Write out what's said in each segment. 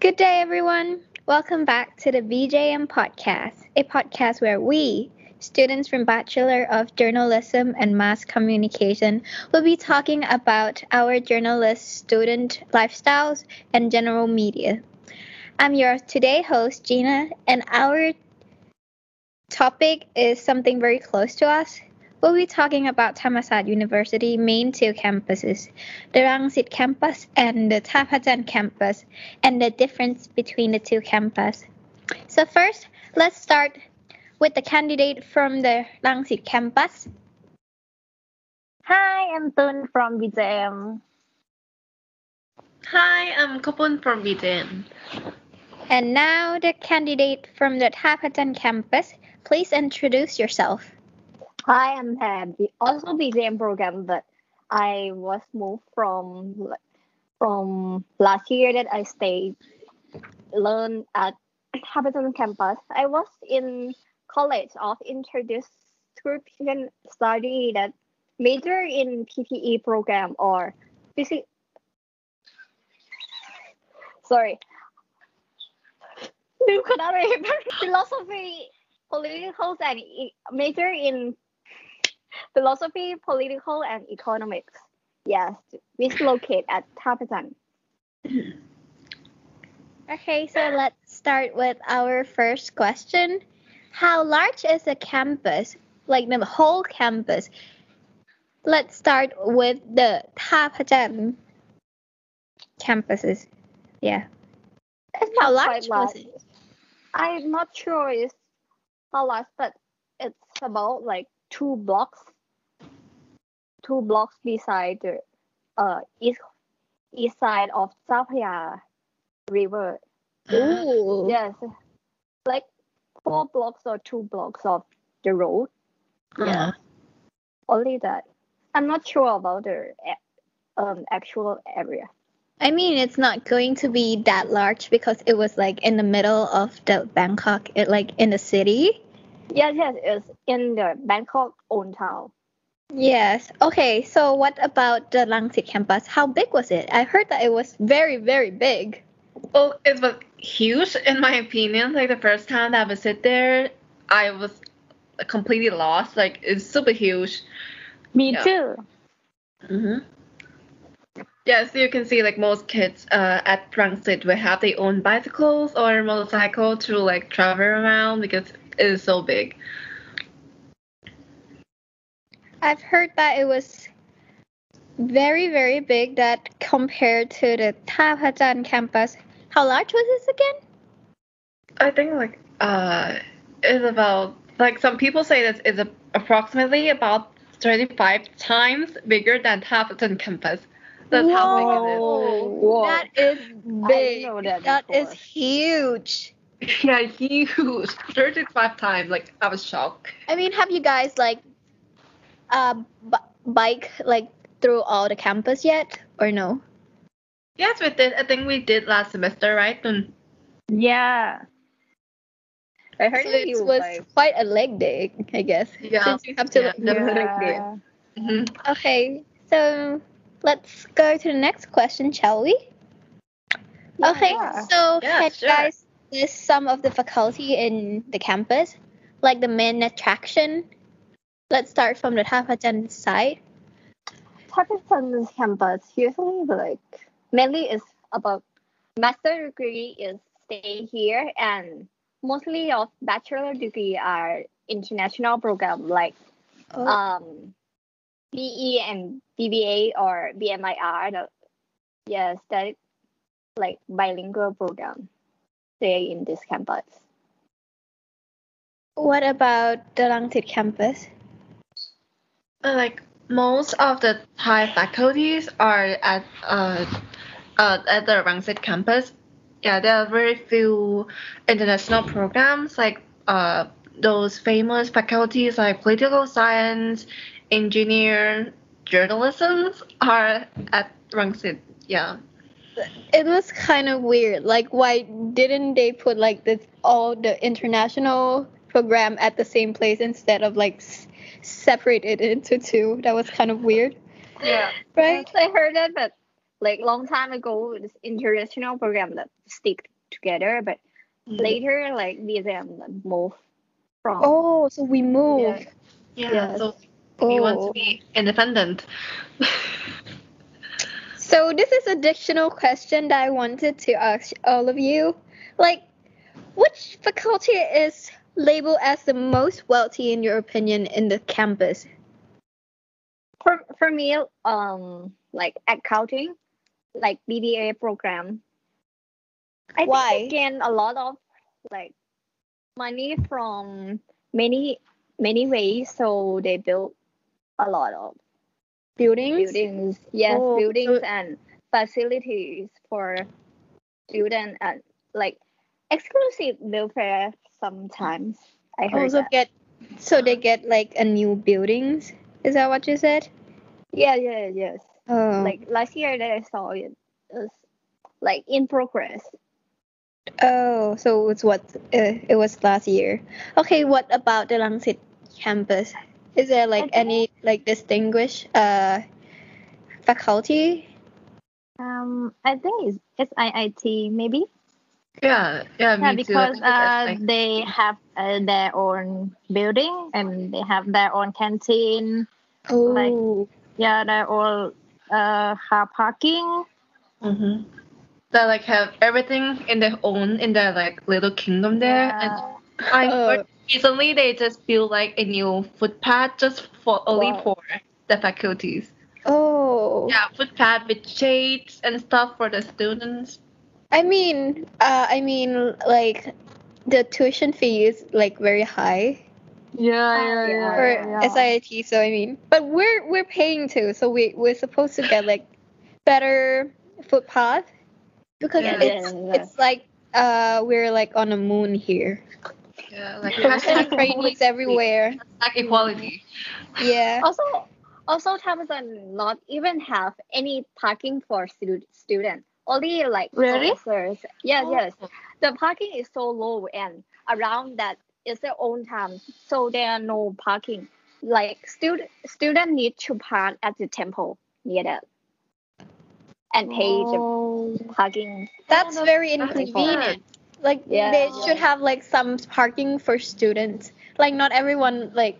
Good day, everyone. Welcome back to the BJM podcast, a podcast where we, students from Bachelor of Journalism and Mass Communication, will be talking about our journalist student lifestyles and general media. I'm your today host, Gina, and our topic is something very close to us. We'll be talking about Thammasat University main two campuses, the Rangsit campus and the Thaprachan campus, and the difference between the two campuses. So first, let's start with the candidate from the Rangsit campus. Hi, I'm Tun from BJM. Hi, I'm Kopun from BJM. And now the candidate from the Thaprachan campus. Please introduce yourself. Hi, I'm Pam. Um, also BJM program, but I was moved from from last year that I stayed learn at Habitat campus. I was in College of Interdisciplinary Study that major in PPE program or physics. Sorry. philosophy, political and e- major in philosophy, political and economics. Yes, which locate at Thaprachan. Okay, so let's start with our first question. How large is the campus? Like the whole campus? Let's start with the Thaprachan campuses. Yeah. It's How not large was it? I'm not sure it's how large, but it's about like two blocks, two blocks beside the uh east east side of Sapaya River. Ooh. Yes, like four blocks or two blocks of the road. Uh-huh. Only that. I'm not sure about the um actual area. I mean, it's not going to be that large because it was like in the middle of the Bangkok, it like in the city. Yes, yes, it's in the Bangkok own town. Yes. Okay. So what about the Rangsit campus? How big was it? I heard that it was very, very big. Well, it was huge in my opinion. Like the first time that I visited there, I was completely lost. Like it's super huge. Me Yeah. too. Mm-hmm. Yeah, so you can see like most kids uh, at Rangsit will have their own bicycles or motorcycle to like travel around because it is so big. I've heard that it was very, very big that compared to the Thaprachan campus. How large was this again? I think like uh, it's about like some people say this is a, approximately about 35 times bigger than Thaprachan campus. That's how big it is. Whoa. Whoa. That is big. didn't know that That is huge. Yeah, huge. 35 times. Like, I was shocked. I mean, have you guys like uh b- bike like through all the campus yet or no? Yes, we did. I think we did last semester, right? And Yeah. I heard So it was like, quite a leg day, I guess. Yeah. Since you have to. Yeah, definitely. yeah. Mhm. Okay, so let's go to the next question, shall we? Okay, Yeah. so Yeah, can sure. you guys list some of the faculty in the campus, like the main attraction? Let's start from the Thaprachan side. Thaprachan's campus usually like mainly is about master degree is stay here and mostly of bachelor degree are international program like Oh, um BE and BBA or BMIR. The, yes, that like bilingual program. Stay in this campus. what about the Rangsit campus? Uh, like most of the Thai faculties are at uh, uh at the Rangsit campus. Yeah, there are very few international programs like uh those famous faculties like political science, engineer, journalism are at Rangsit. Yeah. It was kind of weird. Like, why didn't they put like this all the international program at the same place instead of like s- it into two. That was kind of weird, Yeah. right? I heard that, but like long time ago, this international program that stick together, but mm. later like we BJM moved from. Oh, so we moved. Yeah. Yes. So we want Oh. to be independent. So this is additional question that I wanted to ask all of you. Like, which faculty is labeled as the most wealthy in your opinion in the campus? For for me, um, like accounting, like BBA program. I Why? think they gain a lot of like money from many many ways, so they build a lot of Buildings? buildings. Yes, Oh, buildings so- and facilities for students and like exclusive welfare sometimes. I heard Also that. get so they get like a new buildings. Is that what you said? Yeah, yeah, yes. Oh. Like last year that I saw it was like in progress. Oh, so it's what uh, it was last year. Okay, what about the Rangsit campus? Is there like think- any like distinguished uh faculty? Um, I think it's SIIT maybe. Yeah. Yeah. Yeah, Me too. Because think uh, like- they have uh, their own building and they have their own canteen. Oh, Yeah, they're all uh have parking. Mm-hmm. They like have everything in their own in their like little kingdom there. And I Oh. heard recently they just built like a new footpath just for only Wow. for the faculties. oh. Yeah, footpath with shades and stuff for the students. I mean, uh, I mean, like the tuition fee is like very high Yeah, yeah, yeah, for yeah. SIIT. So I mean, but we're we're paying too, so we we're supposed to get like better footpath because Yeah. it's Yeah, yeah. it's like uh we're like on the moon here. Yeah, like Hashtag trainees everywhere. hashtag equality. Yeah. Also, also Thammasat not even have any parking for stu- students. Only like Really? professors. Yes, Oh. yes. The parking is so low and around that is their own time, so there are no parking. Like student student need to park at the temple near that and pay Oh. the parking. That's very inconvenient. Like Yeah. they should have like some parking for students. Like not everyone like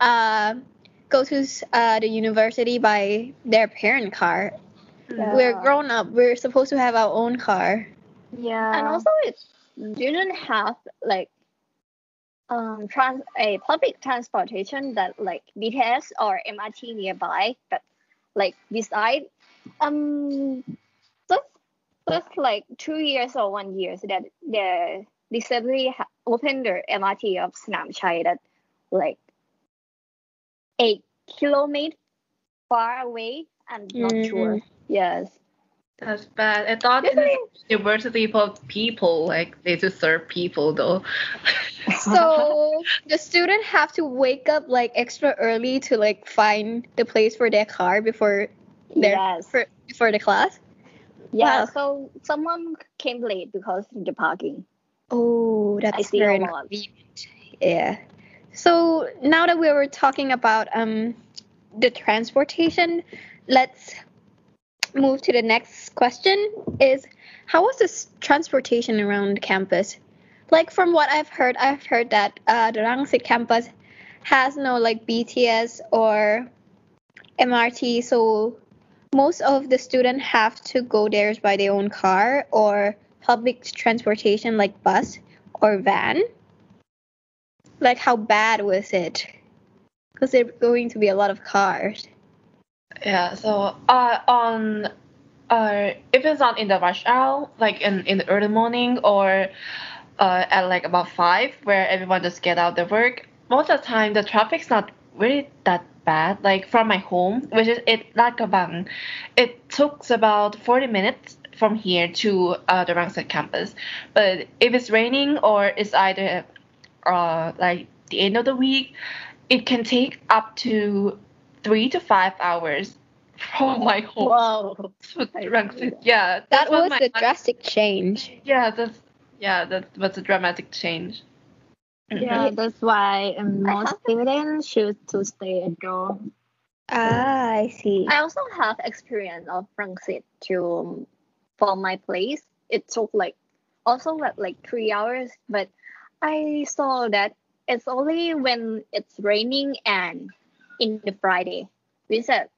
uh go to uh the university by their parent car. Yeah. We're grown up. We're supposed to have our own car. Yeah. and also it didn't have like um trans a public transportation that like BTS or MRT nearby, but like beside um just like two years or one year so that the recently ha- opened the MRT of Sanam Chai that like eight kilometer far away. I'm not mm-hmm. sure. Yes. That's bad. I thought Isn't in it? university for people, like they just serve people though. So the student have to wake up like extra early to like find the place for their car before their Yes. for, before the class. Yeah, so someone came late because of the parking. Oh, that's see very inconvenient. Yeah. So now that we were talking about um the transportation, let's move to the next question. Is how was this transportation around campus? Like from what I've heard, I've heard that uh, the Rangsit campus has no like BTS or MRT, so most of the students have to go there by their own car or public transportation like bus or van. Like how bad was it? Because there's going to be a lot of cars. Yeah, so uh on uh if it's not in the rush hour, like in, in the early morning or uh at like about five where everyone just get out the work, most of the time the traffic's not really that bad. Like from my home, which is it Lat Krabang, it took about forty minutes from here to uh the Rangsit campus. But if it's raining or it's either uh like the end of the week, it can take up to three to five hours from my home Wow. to Rangsit. Yeah, That that's was a drastic change. yeah, that's yeah, that was a dramatic change. Yeah, that's why um, most students choose to stay at dorm. Ah, I see. I also have experience of transit to um, from my place. It took like also like, like three hours, but I saw that it's only when it's raining and in the Friday. We said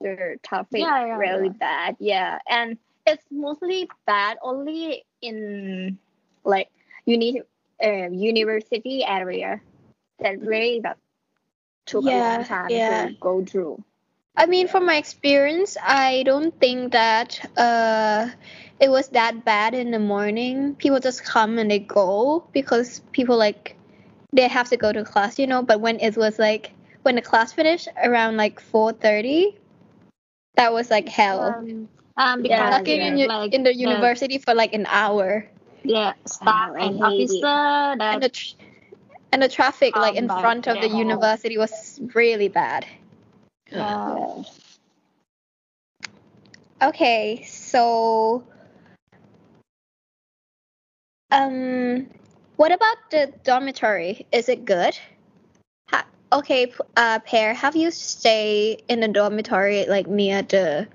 the traffic Yeah, yeah, really yeah. bad. Yeah, and it's mostly bad only in like uni uh, university area that really that took a long time yeah. to go through. I mean, from my experience, I don't think that uh, it was that bad in the morning. People just come and they go because people like they have to go to class, you know. But when it was like when the class finished around like four thirty, that was like hell. Um, um, Yeah, because Stuck in, yeah. like in the the- university for like an hour, yeah, staff I and officer that and the tr- and the traffic like in front of the university was really bad. uh, Okay, so um what about the dormitory? Is it good? Ha- okay, uh Pear, have you stayed in the dormitory like near the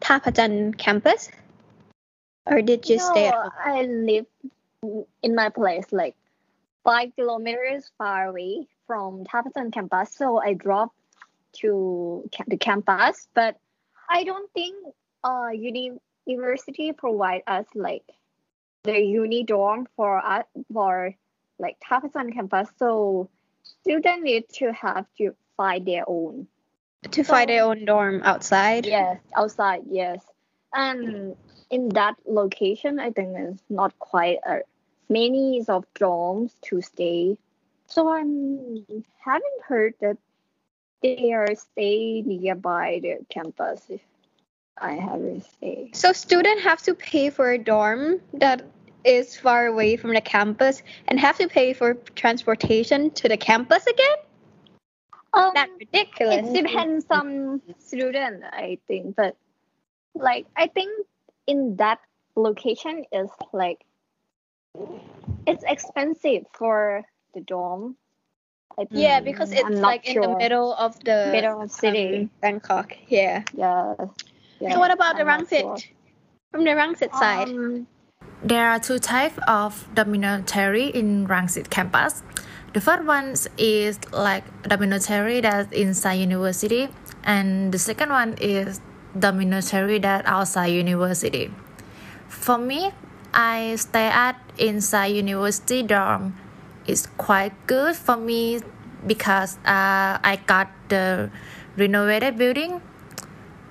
Thaprachan campus? Or did you stay at No, home? I live in my place like five kilometers far away from Thaprachan campus, so I drove to the campus. But I don't think uh uni- university provide us like the uni dorm for us for like Thaprachan campus. So students need to have to find their own. to find their own dorm outside? Yes, outside, yes. And in that location, I think there's not quite a many of dorms to stay. So I'm haven't heard that they are stay nearby the campus. I haven't stay. So students have to pay for a dorm that is far away from the campus and have to pay for transportation to the campus again? Um, That's ridiculous. it depends on student, I think, but like I think in that location is like it's expensive for the dorm. I think. Yeah, because it's I'm like in the middle of the middle of city. um, Bangkok. Yeah. Yeah. yeah. So what about the I'm not Rangsit? sure. From the Rangsit side. um, There are two types of dormitory in Rangsit campus. The first one is like dormitory that's inside university, and the second one is dormitory that outside university. For me, I stay at inside university dorm. It's quite good for me because uh, I got the renovated building,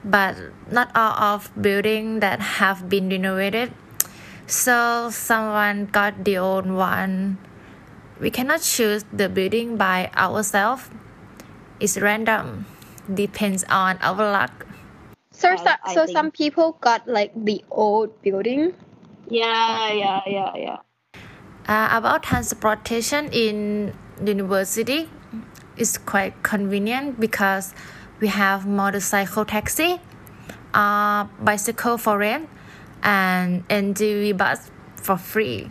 but not all of building that have been renovated so someone got the old one. We cannot choose the building by ourselves. It's random. Depends on our luck. So, so, I so think- some people got like the old building. Yeah, yeah, yeah, yeah. Uh, about transportation in university, it's quite convenient because we have motorcycle taxi, uh, bicycle for rent, and NGV bus for free.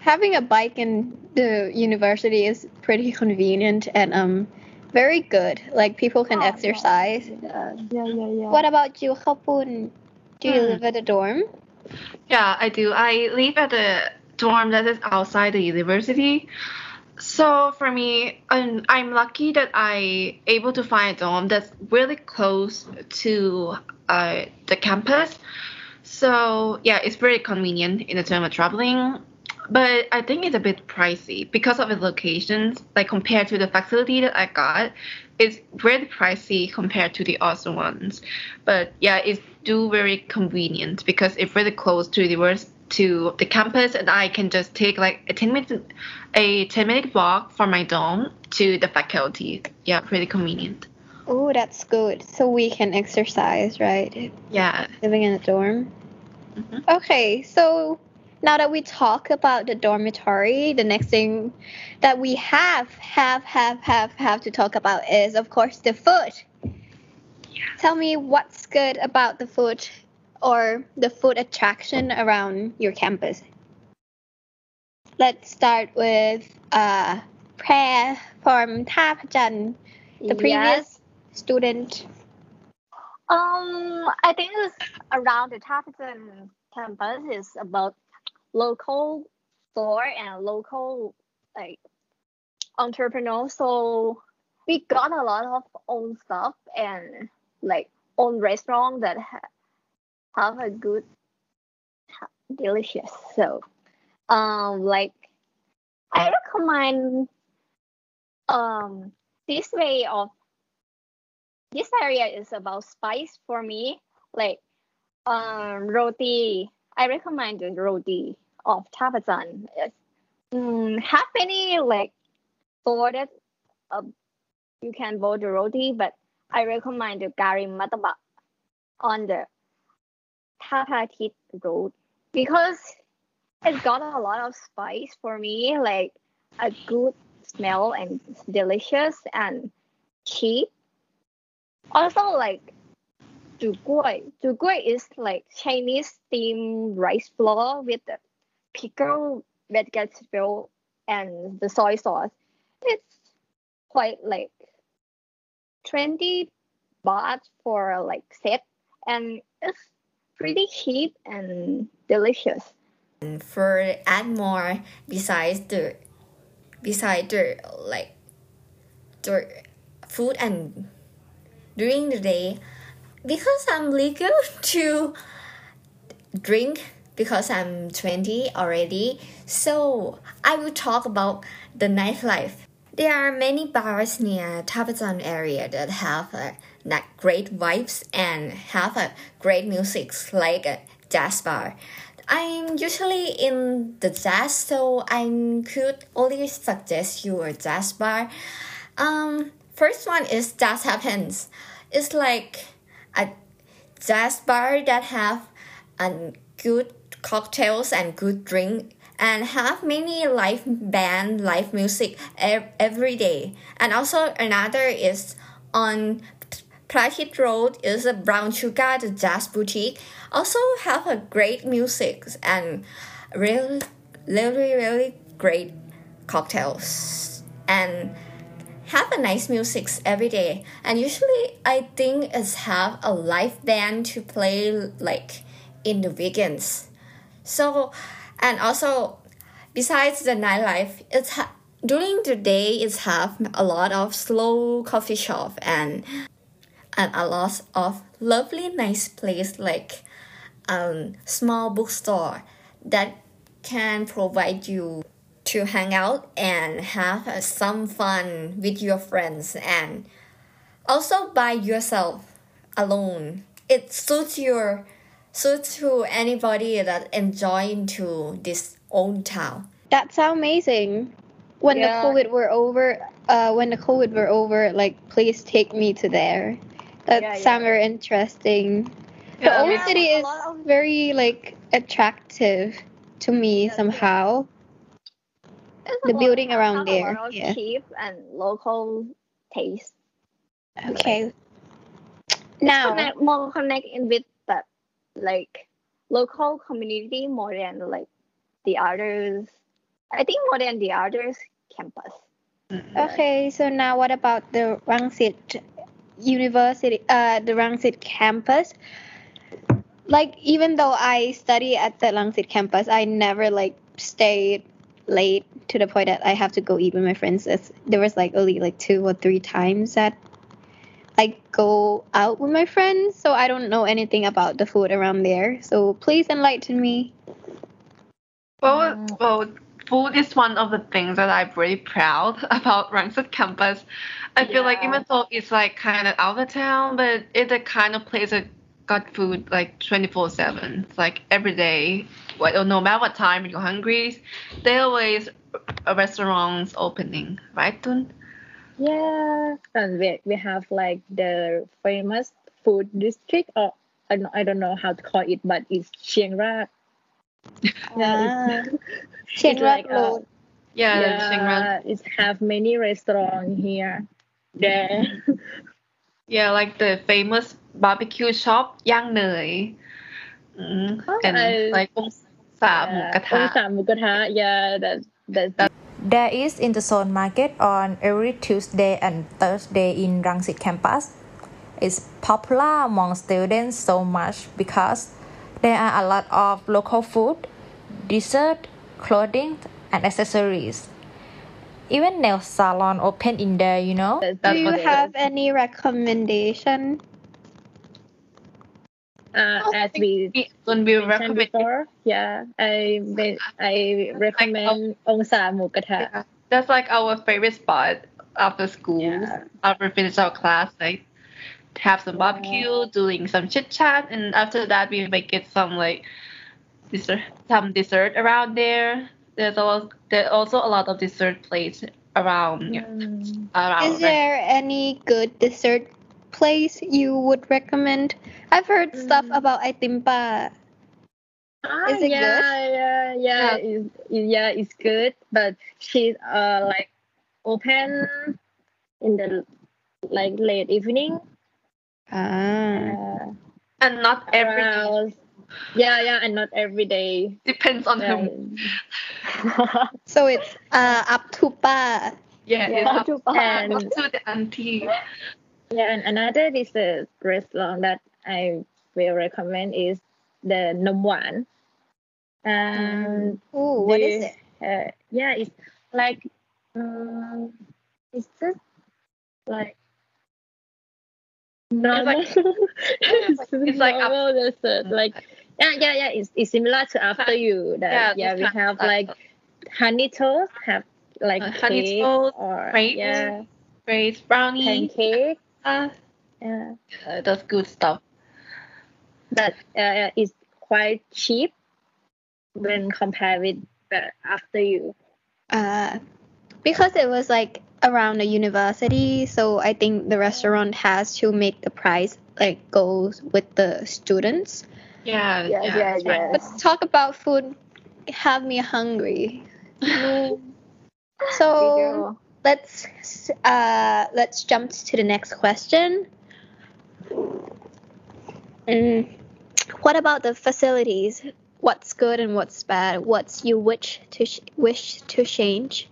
Having a bike in the university is pretty convenient and um very good. Like people can Oh, exercise. Yeah, yeah, yeah, yeah. What about you, Khapun? Do you Hmm. live at a dorm? Yeah, I do. I live at the dorm that is outside the university. So for me, um, I'm lucky that I able to find a dorm that's really close to uh, the campus. So yeah, it's very convenient in the term of traveling. But I think it's a bit pricey because of the locations. Like compared to the facility that I got, it's really pricey compared to the other ones. But yeah, it's do very convenient because it's really close to the to the campus, and I can just take like a ten minute a ten minute walk from my dorm to the faculty. Yeah, pretty convenient. Oh, that's good. So we can exercise, right? Yeah. Living in a dorm. Mhm. Okay, so now that we talk about the dormitory, the next thing that we have, have, have, have, have to talk about is, of course, the food. Tell me what's good about the food or the food attraction around your campus. let's start with uh, prayer from Thaprachan, the previous Yes. student. Um, I think it's around the Thaprachan campus is about local store and local like entrepreneurs. So we got a lot of own stuff and like own restaurant that ha- have a good, delicious. So, um, like I recommend um this way of this area is about spice for me. Like um roti. I recommend the roti of Thaprachan. Mm, have many like that uh, you can buy the roti, but I recommend the gari on the Tapatit road because it's got a lot of spice for me, like a good smell and delicious and cheap. Also, like zhuguai. Zhuguai is like Chinese steamed rice flour with the pickle that filled and the soy sauce. It's quite like 20 baht for like set and it's pretty cheap and delicious. And for add more besides the besides the like the food and during the day because I'm legal to drink because I'm 20 already so I will talk about the nightlife there are many bars near Thaprachan area that have like great vibes and have a great music like a jazz bar I'm usually in the jazz, so I could only suggest you a jazz bar. Um, first one is Jazz Happens. It's like a jazz bar that have a good cocktails and good drink and have many live band live music every day. And also another is on Phra Athit Road is a Brown Sugar, the jazz boutique. Also have a great music and really, really, really great cocktails and have a nice music every day. And usually I think it's have a live band to play like in the weekends. So and also besides the nightlife, it's ha- during the day it's have a lot of slow coffee shop and and a lot of lovely nice place like um small bookstore that can provide you to hang out and have uh, some fun with your friends and also by yourself alone it suits your suits to anybody that enjoy into this old town That's amazing. When Yeah. the COVID were over, uh, when the COVID were over, like please take me to there. That Yeah, yeah. sounds very interesting. The old city is very like attractive to me Yeah, somehow. It's The building have around a there, lot of yeah. cheap and local taste. Okay. Now, connect, more connect in with the like local community more than like the others. I think more than the others campus. okay. So now, what about the Rangsit University? Uh, the Rangsit campus. Like, even though I study at the Rangsit campus, I never like stayed late to the point that I have to go eat with my friends. It's- There was like only like two or three times that I go out with my friends, so I don't know anything about the food around there. So please enlighten me. Well, mm. well, food is one of the things that I'm really proud about Rangsit campus. I feel like Yeah. even though it's like kind of out of town, but it's the kind of place that got food like 24/7. It's like every day, well, no matter what time you're hungry, they always a a restaurants opening, right, Tun? Yeah, and we, we have like the famous food district, or I don't, I don't know how to call it, but it's Chiang Rak. Yeah, ah, Chiang Rak Yeah, yeah Chiang Rak. Have many restaurants here. Yeah, yeah, like the famous barbecue shop Yang Nei. Mm, oh, and I, like Om Sa Mu Gata. Sa Mu Yeah, that's that's uh, There is Interzone Market on every Tuesday and Thursday in Rangsit campus. It's popular among students so much because there are a lot of local food, dessert, clothing, and accessories. Even nail salon open in there, you know. Do That's you what it have any recommendation? Uh, as we We- When we mentioned recommend before. Yeah, I I recommend Ongsa Mukata. Yeah, that's like our favorite spot after school. Yeah. After finish our class, like have some barbecue, doing some chit chat, and after that we may get some like dessert, some dessert around there. There's also there's also a lot of dessert places around Mm. around. Is there any good dessert place you would recommend? I've heard stuff Mm. about Aitimpa. Ah, Is it yeah, good? yeah, yeah, It's, yeah, it's good, but she's uh like open in the like late evening. Ah. Uh, and not every day. around- yeah, yeah, and not every day. depends on Yeah. whom. So it's uh up to pa. Yeah, Yeah, it's up, to and- up to the auntie. Yeah, and another dessert restaurant that I will recommend is the Nom Wan. And Ooh, what is the- it? uh, yeah, it's like um, it's just like normal. it's, it's like normal dessert. Like yeah, yeah, yeah. It's, it's similar to after you. That Yeah, yeah, we have like honey toast, have like Uh, honey toast, or crepes, yeah, Grace brownie. pancake. Uh, Yeah, yeah, that's good stuff. that uh, is quite cheap when compared with the after you. Uh, because it was like around the university, so I think the restaurant has to make the price like goes with the students. Yeah, Yeah, yeah, that's right. yeah. But talk about food, have me hungry. So Video. Let's uh let's jump to the next question. Mm, what about the facilities? What's good and what's bad? What's you wish to sh- wish to change?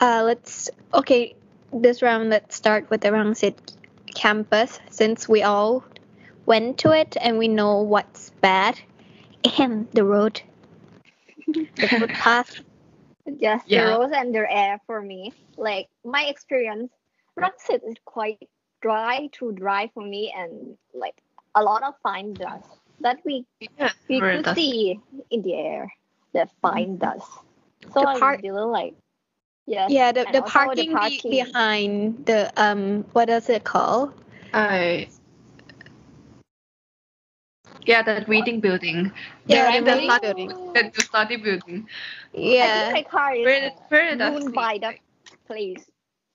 Uh, let's okay. This round, let's start with the Rangsit campus since we all went to it and we know what's bad and the road, the footpath. Yes, Yeah. the roads and the air for me. Like my experience, Rangsit is quite dry to dry for me, and like a lot of fine dust that we Yeah, we could dusty. see in the air. The fine dust. So The I part- really like. Yes. Yeah, the, the parking, the parking. Behind the um what is it called? I. Yeah, that reading building. Yeah, the the reading reading building. building. The study building. I Yeah. think my car is Very, very ruined dusty. by that place.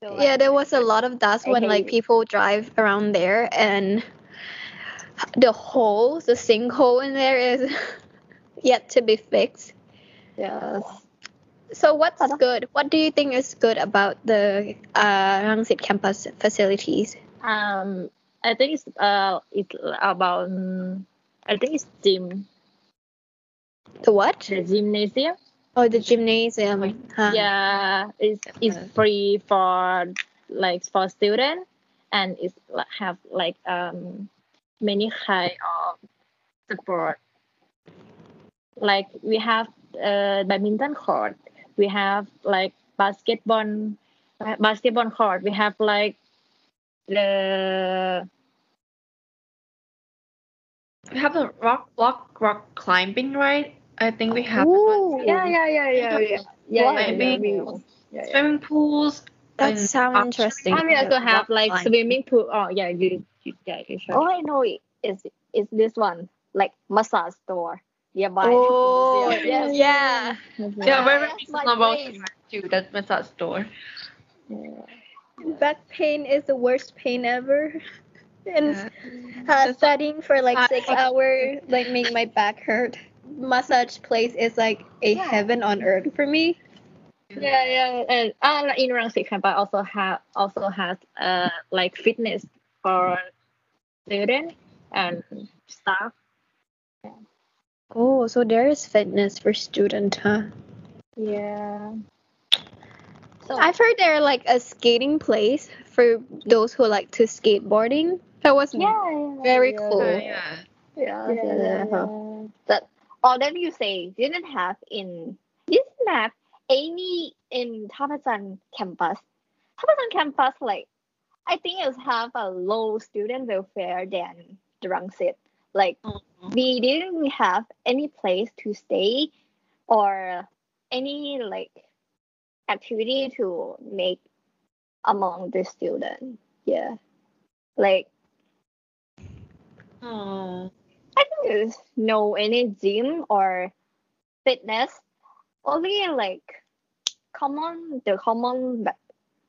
So, Yeah, like, there was a lot of dust I when like it. people drive around there and the hole, the sinkhole in there is yet to be fixed. Yes. So what's Tada. good? What do you think is good about the uh, Rangsit campus facilities? Um, I think it's uh it's about um, I think it's gym The what? the gymnasium. Oh, the gymnasium. huh? Yeah, it's it's free for like for students and it's have like um many kind of sport. Like we have uh badminton court, we have like basketball basketball court, we have like the We have the rock, rock, rock climbing, right? I think we have Ooh, Yeah, yeah, yeah, yeah, yeah. Yeah, Rock yeah, climbing, yeah, yeah, yeah. swimming pools. that and sounds archery. interesting. And we also The have like climbing. swimming pool. Oh yeah, you, you yeah, you should. All I know is is this one, like massage store nearby. Oh, yes. yeah. Yeah, very that's my reasonable place. too. That massage store. Back pain is the worst pain ever. And Yeah. uh, studying for like six hours like make my back hurt. Massage place is like a Yeah. heaven on earth for me. Yeah, yeah, and uh, in Rangsit campus also have also has uh like fitness for students and staff. Oh, so there is fitness for student, huh? Yeah. So I've heard they're like a skating place for those who like to skateboarding. That was yeah, yeah, very yeah, cool. Yeah, yeah. yeah, yeah, yeah, yeah. That all that you say didn't have in this map any in Thaprachan campus. Thaprachan campus like I think it have a low student welfare than Rangsit. Like Mhm. we didn't have any place to stay or any like activity to make among the student. Yeah. Like Oh. I think there's no any gym or fitness. Only like common the common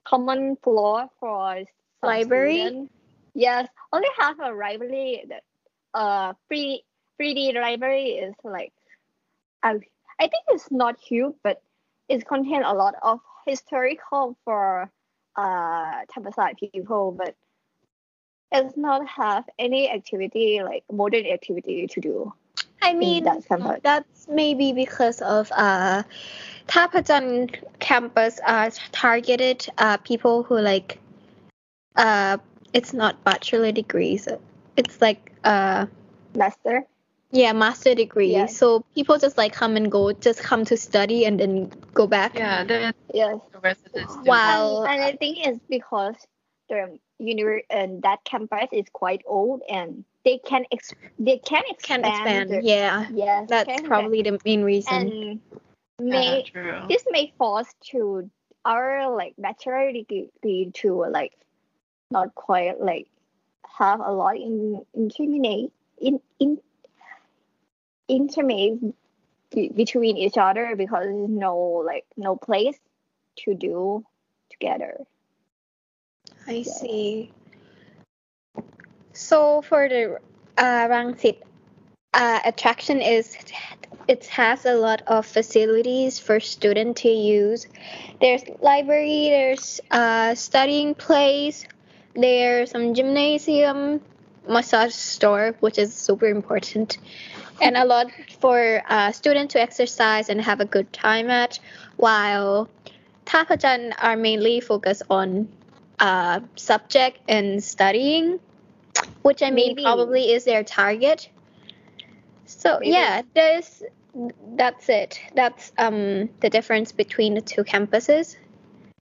common floor for Library? student. Yes, only have a library. uh free 3D library is like I I think it's not huge, but it contains a lot of historical for uh Thammasat people, but it's not have any activity like modern activity to do. I mean, that that's maybe because of uh, Thaprachan campus uh, targeted uh, people who like uh, it's not bachelor degrees. It's like uh, Master. yeah, master degree. Yeah. So people just like come and go, just come to study and then go back. Yeah, the Yes. residents. do Wow. And, and I think it's because the univer- and that campus is quite old and they can ex- they can Can expand. expand. the- Yeah, Yes. that's can expand. probably the main reason. and may Yeah, true. this may force to our like bachelor degree to like not quite like have a lot in intimidate in in intimate between each other because there's no like no place to do together. I see. So for the uh, Rangsit uh, attraction is it has a lot of facilities for students to use. There's library, there's uh, studying place, there's some gymnasium, massage store, which is super important, and a lot for uh, students to exercise and have a good time at. While Thaprachan are mainly focused on uh, subject and studying, which I mean Maybe. probably is their target. So Maybe. yeah, there's that's it. That's um the difference between the two campuses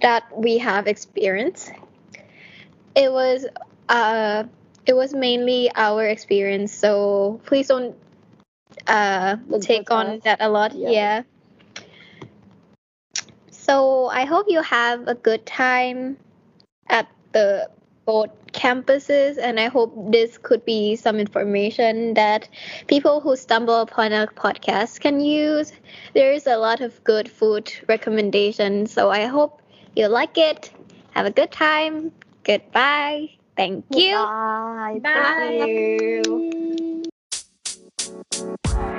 that we have experienced. It was uh it was mainly our experience, so please don't uh take on that a lot. Yeah. yeah. So I hope you have a good time at the both campuses and I hope this could be some information that people who stumble upon a podcast can use. There is a lot of good food recommendations, so I hope you like it. Have a good time. Goodbye. Thank you. Bye. Bye. Thank you.